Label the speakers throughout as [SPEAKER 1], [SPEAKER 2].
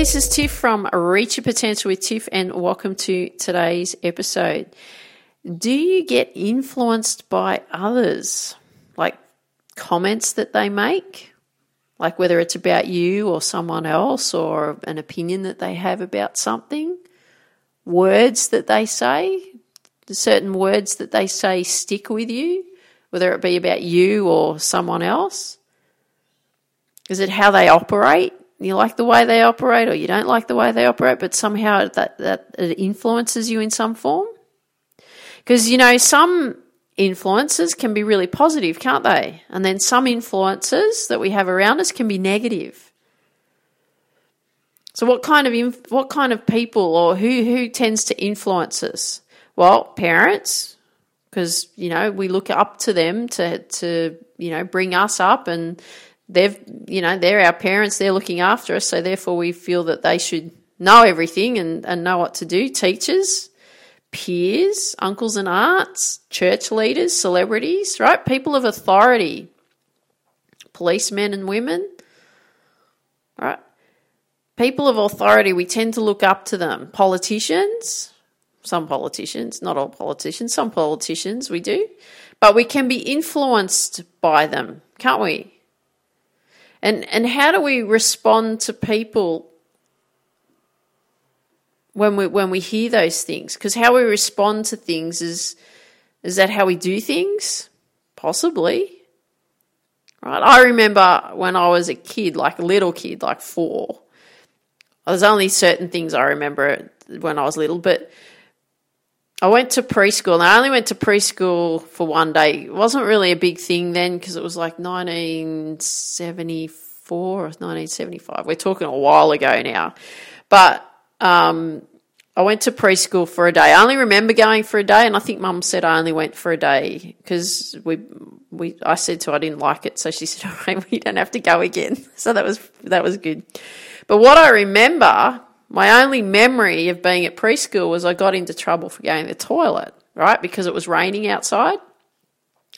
[SPEAKER 1] this is Tiff from Reach Your Potential with Tiff, and welcome to today's episode. Do you get influenced by others? Like comments that they make? Like whether it's about you or someone else or an opinion that they have about something? Words that they say? Certain words that they say stick with you, whether it be about you or someone else? Is it how they operate? You like the way they operate or you don't like the way they operate, but somehow that, that it influences you in some form. Because, you know, some influences can be really positive, can't they? And then some influences that we have around us can be negative. So what kind of what kind of people or who who tends to influence us? Well, parents, because you know we look up to them to to you know bring us up and they've you know they're our parents they're looking after us so therefore we feel that they should know everything and, and know what to do. Teachers peers uncles and aunts church leaders celebrities right? People of authority. Policemen and women right? People of authority we tend to look up to them. Politicians some politicians not all politicians some politicians we do but we can be influenced by them can't we and and how do we respond to people when we when we hear those things? Because how we respond to things is is that how we do things? Possibly. Right? I remember when I was a kid, like a little kid, like four. There's only certain things I remember when I was little, but I went to preschool and I only went to preschool for one day. It wasn't really a big thing then because it was like 1974 or 1975. We're talking a while ago now. But um, I went to preschool for a day. I only remember going for a day, and I think Mum said I only went for a day because we we I said to her I didn't like it, so she said, "All right, we don't have to go again." So that was that was good. But what I remember my only memory of being at preschool was I got into trouble for going to the toilet, right? Because it was raining outside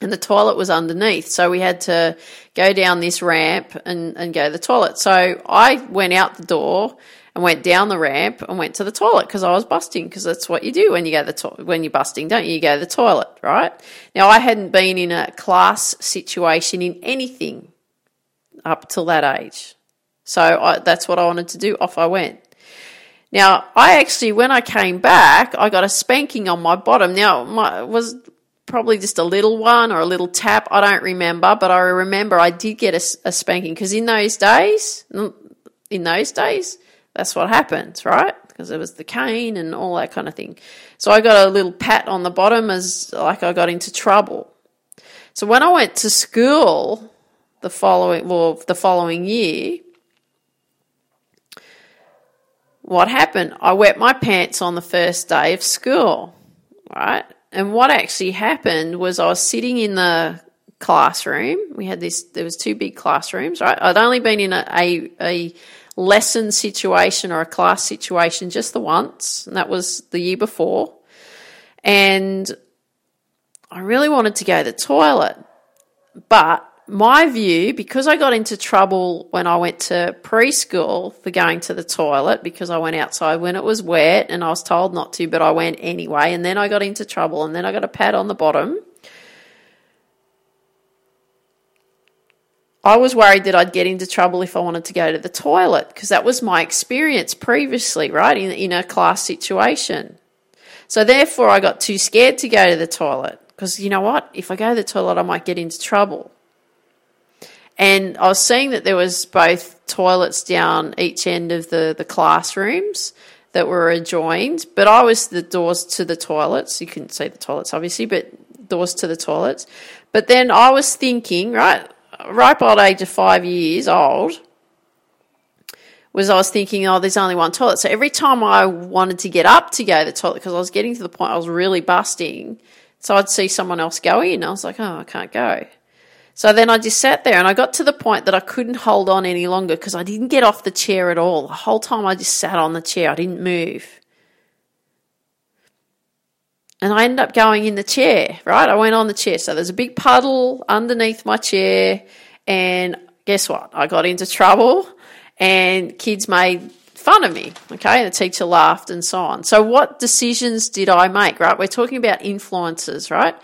[SPEAKER 1] and the toilet was underneath. So we had to go down this ramp and, and go to the toilet. So I went out the door and went down the ramp and went to the toilet because I was busting because that's what you do when you go to the to- when you're busting, don't you? You go to the toilet, right? Now I hadn't been in a class situation in anything up till that age. So I, that's what I wanted to do. Off I went. Now, I actually, when I came back, I got a spanking on my bottom. Now, my was probably just a little one or a little tap. I don't remember, but I remember I did get a, a spanking because in those days, in those days, that's what happens, right? Because it was the cane and all that kind of thing. So I got a little pat on the bottom as like I got into trouble. So when I went to school the following, well, the following year, what happened? I wet my pants on the first day of school, right? And what actually happened was I was sitting in the classroom. We had this, there was two big classrooms, right? I'd only been in a, a, a lesson situation or a class situation just the once, and that was the year before. And I really wanted to go to the toilet, but my view, because I got into trouble when I went to preschool for going to the toilet because I went outside when it was wet and I was told not to, but I went anyway. And then I got into trouble and then I got a pat on the bottom. I was worried that I'd get into trouble if I wanted to go to the toilet because that was my experience previously, right, in, in a class situation. So therefore, I got too scared to go to the toilet because you know what? If I go to the toilet, I might get into trouble. And I was seeing that there was both toilets down each end of the, the classrooms that were adjoined, but I was the doors to the toilets. You couldn't see the toilets, obviously, but doors to the toilets. But then I was thinking, right, right by the age of five years old, was I was thinking, oh, there's only one toilet. So every time I wanted to get up to go to the toilet, because I was getting to the point I was really busting, so I'd see someone else go in. I was like, oh, I can't go. So then I just sat there and I got to the point that I couldn't hold on any longer because I didn't get off the chair at all. The whole time I just sat on the chair, I didn't move. And I ended up going in the chair, right? I went on the chair. So there's a big puddle underneath my chair. And guess what? I got into trouble and kids made fun of me. Okay. The teacher laughed and so on. So what decisions did I make, right? We're talking about influences, right?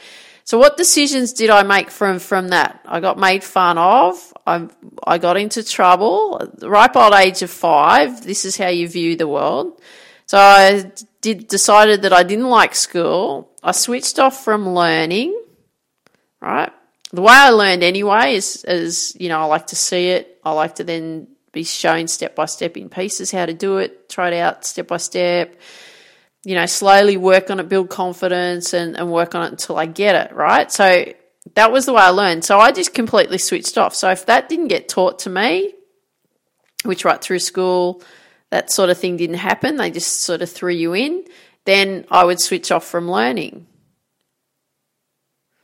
[SPEAKER 1] So what decisions did I make from, from that? I got made fun of. I, I got into trouble. The ripe old age of five. This is how you view the world. So I did, decided that I didn't like school. I switched off from learning, right? The way I learned anyway is, is, you know, I like to see it. I like to then be shown step by step in pieces how to do it, try it out step by step, you know, slowly work on it, build confidence and, and work on it until I get it, right? So that was the way I learned. So I just completely switched off. So if that didn't get taught to me, which right through school, that sort of thing didn't happen, they just sort of threw you in, then I would switch off from learning.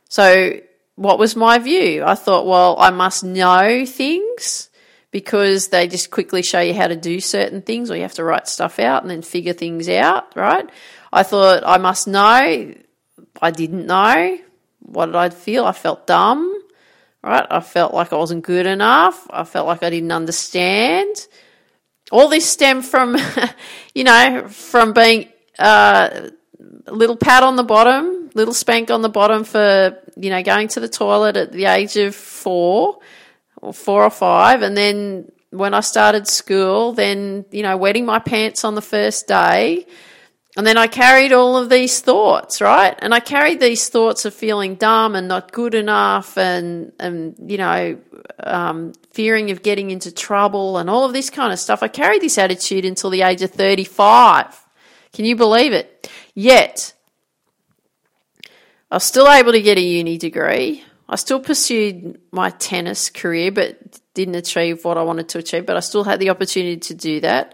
[SPEAKER 1] So what was my view? I thought, well, I must know things because they just quickly show you how to do certain things or you have to write stuff out and then figure things out, right? I thought I must know. I didn't know. What did I feel? I felt dumb, right? I felt like I wasn't good enough. I felt like I didn't understand. All this stemmed from, you know, from being uh, a little pat on the bottom, little spank on the bottom for, you know, going to the toilet at the age of four four or five, and then when I started school, then you know, wetting my pants on the first day, and then I carried all of these thoughts, right? And I carried these thoughts of feeling dumb and not good enough, and and you know, um, fearing of getting into trouble and all of this kind of stuff. I carried this attitude until the age of thirty-five. Can you believe it? Yet, I was still able to get a uni degree. I still pursued my tennis career, but didn't achieve what I wanted to achieve, but I still had the opportunity to do that.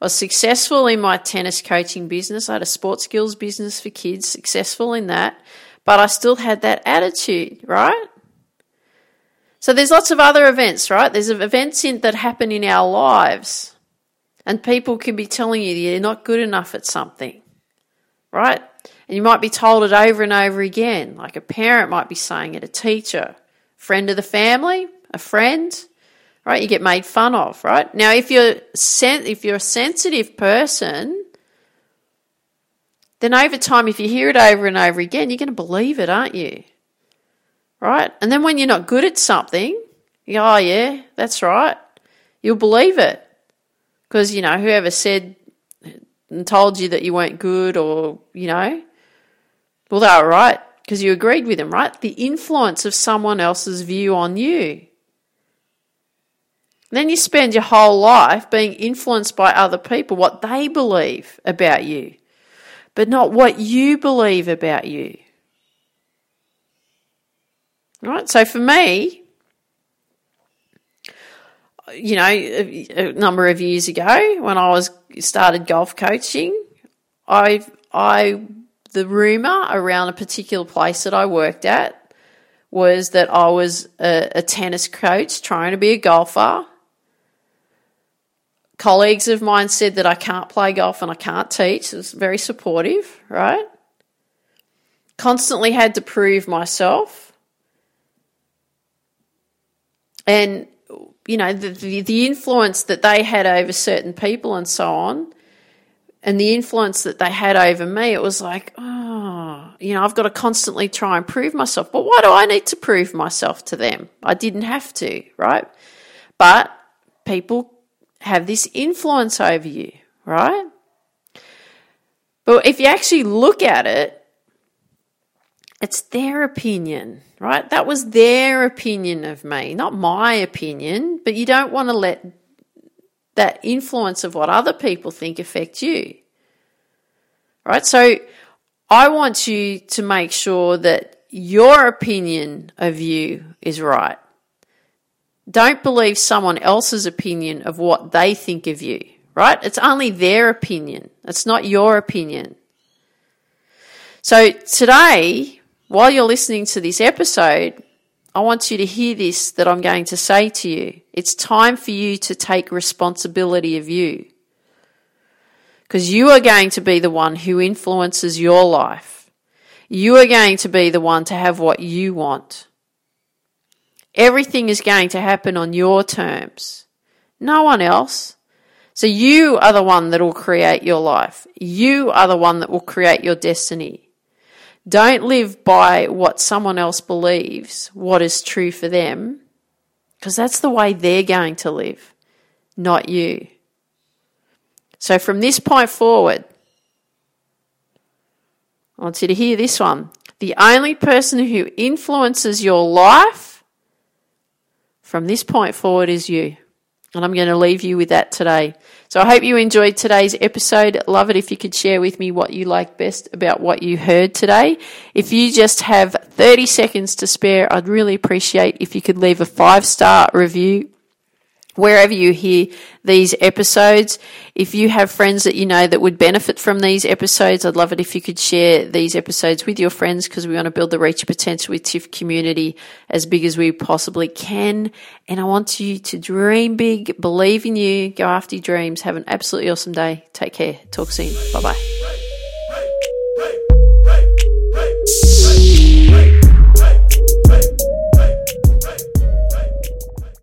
[SPEAKER 1] I was successful in my tennis coaching business. I had a sports skills business for kids, successful in that, but I still had that attitude, right? So there's lots of other events, right? There's events in, that happen in our lives, and people can be telling you that you're not good enough at something, right? And you might be told it over and over again. Like a parent might be saying it, a teacher, friend of the family, a friend, right? You get made fun of, right? Now, if you're sen- if you're a sensitive person, then over time, if you hear it over and over again, you're going to believe it, aren't you? Right? And then when you're not good at something, you go, oh yeah, that's right. You'll believe it. Because, you know, whoever said and told you that you weren't good or, you know, well, they were right because you agreed with them, right? The influence of someone else's view on you. Then you spend your whole life being influenced by other people, what they believe about you, but not what you believe about you. Right? So for me, you know, a, number of years ago when I was started golf coaching, I I the rumor around a particular place that I worked at was that I was a, a tennis coach trying to be a golfer. Colleagues of mine said that I can't play golf and I can't teach. It was very supportive, right? Constantly had to prove myself. And, you know, the, the, the influence that they had over certain people and so on and the influence that they had over me, it was like, oh, you know, I've got to constantly try and prove myself. But why do I need to prove myself to them? I didn't have to, right? But people have this influence over you, right? But if you actually look at it, it's their opinion, right? That was their opinion of me, not my opinion. But you don't want to let that influence of what other people think affect you. Right? So I want you to make sure that your opinion of you is right. Don't believe someone else's opinion of what they think of you, right? It's only their opinion. It's not your opinion. So today, while you're listening to this episode, I want you to hear this that I'm going to say to you. It's time for you to take responsibility of you. Because you are going to be the one who influences your life. You are going to be the one to have what you want. Everything is going to happen on your terms. No one else. So you are the one that will create your life. You are the one that will create your destiny. Don't live by what someone else believes, what is true for them, because that's the way they're going to live, not you. So from this point forward, I want you to hear this one. The only person who influences your life from this point forward is you. And I'm going to leave you with that today. So I hope you enjoyed today's episode. Love it if you could share with me what you like best about what you heard today. If you just have 30 seconds to spare, I'd really appreciate if you could leave a five star review wherever you hear these episodes. If you have friends that you know that would benefit from these episodes, I'd love it if you could share these episodes with your friends because we want to build the Reach Your Potential with Tiff community as big as we possibly can. And I want you to dream big, believe in you, go after your dreams. Have an absolutely awesome day. Take care. Talk soon. Bye bye.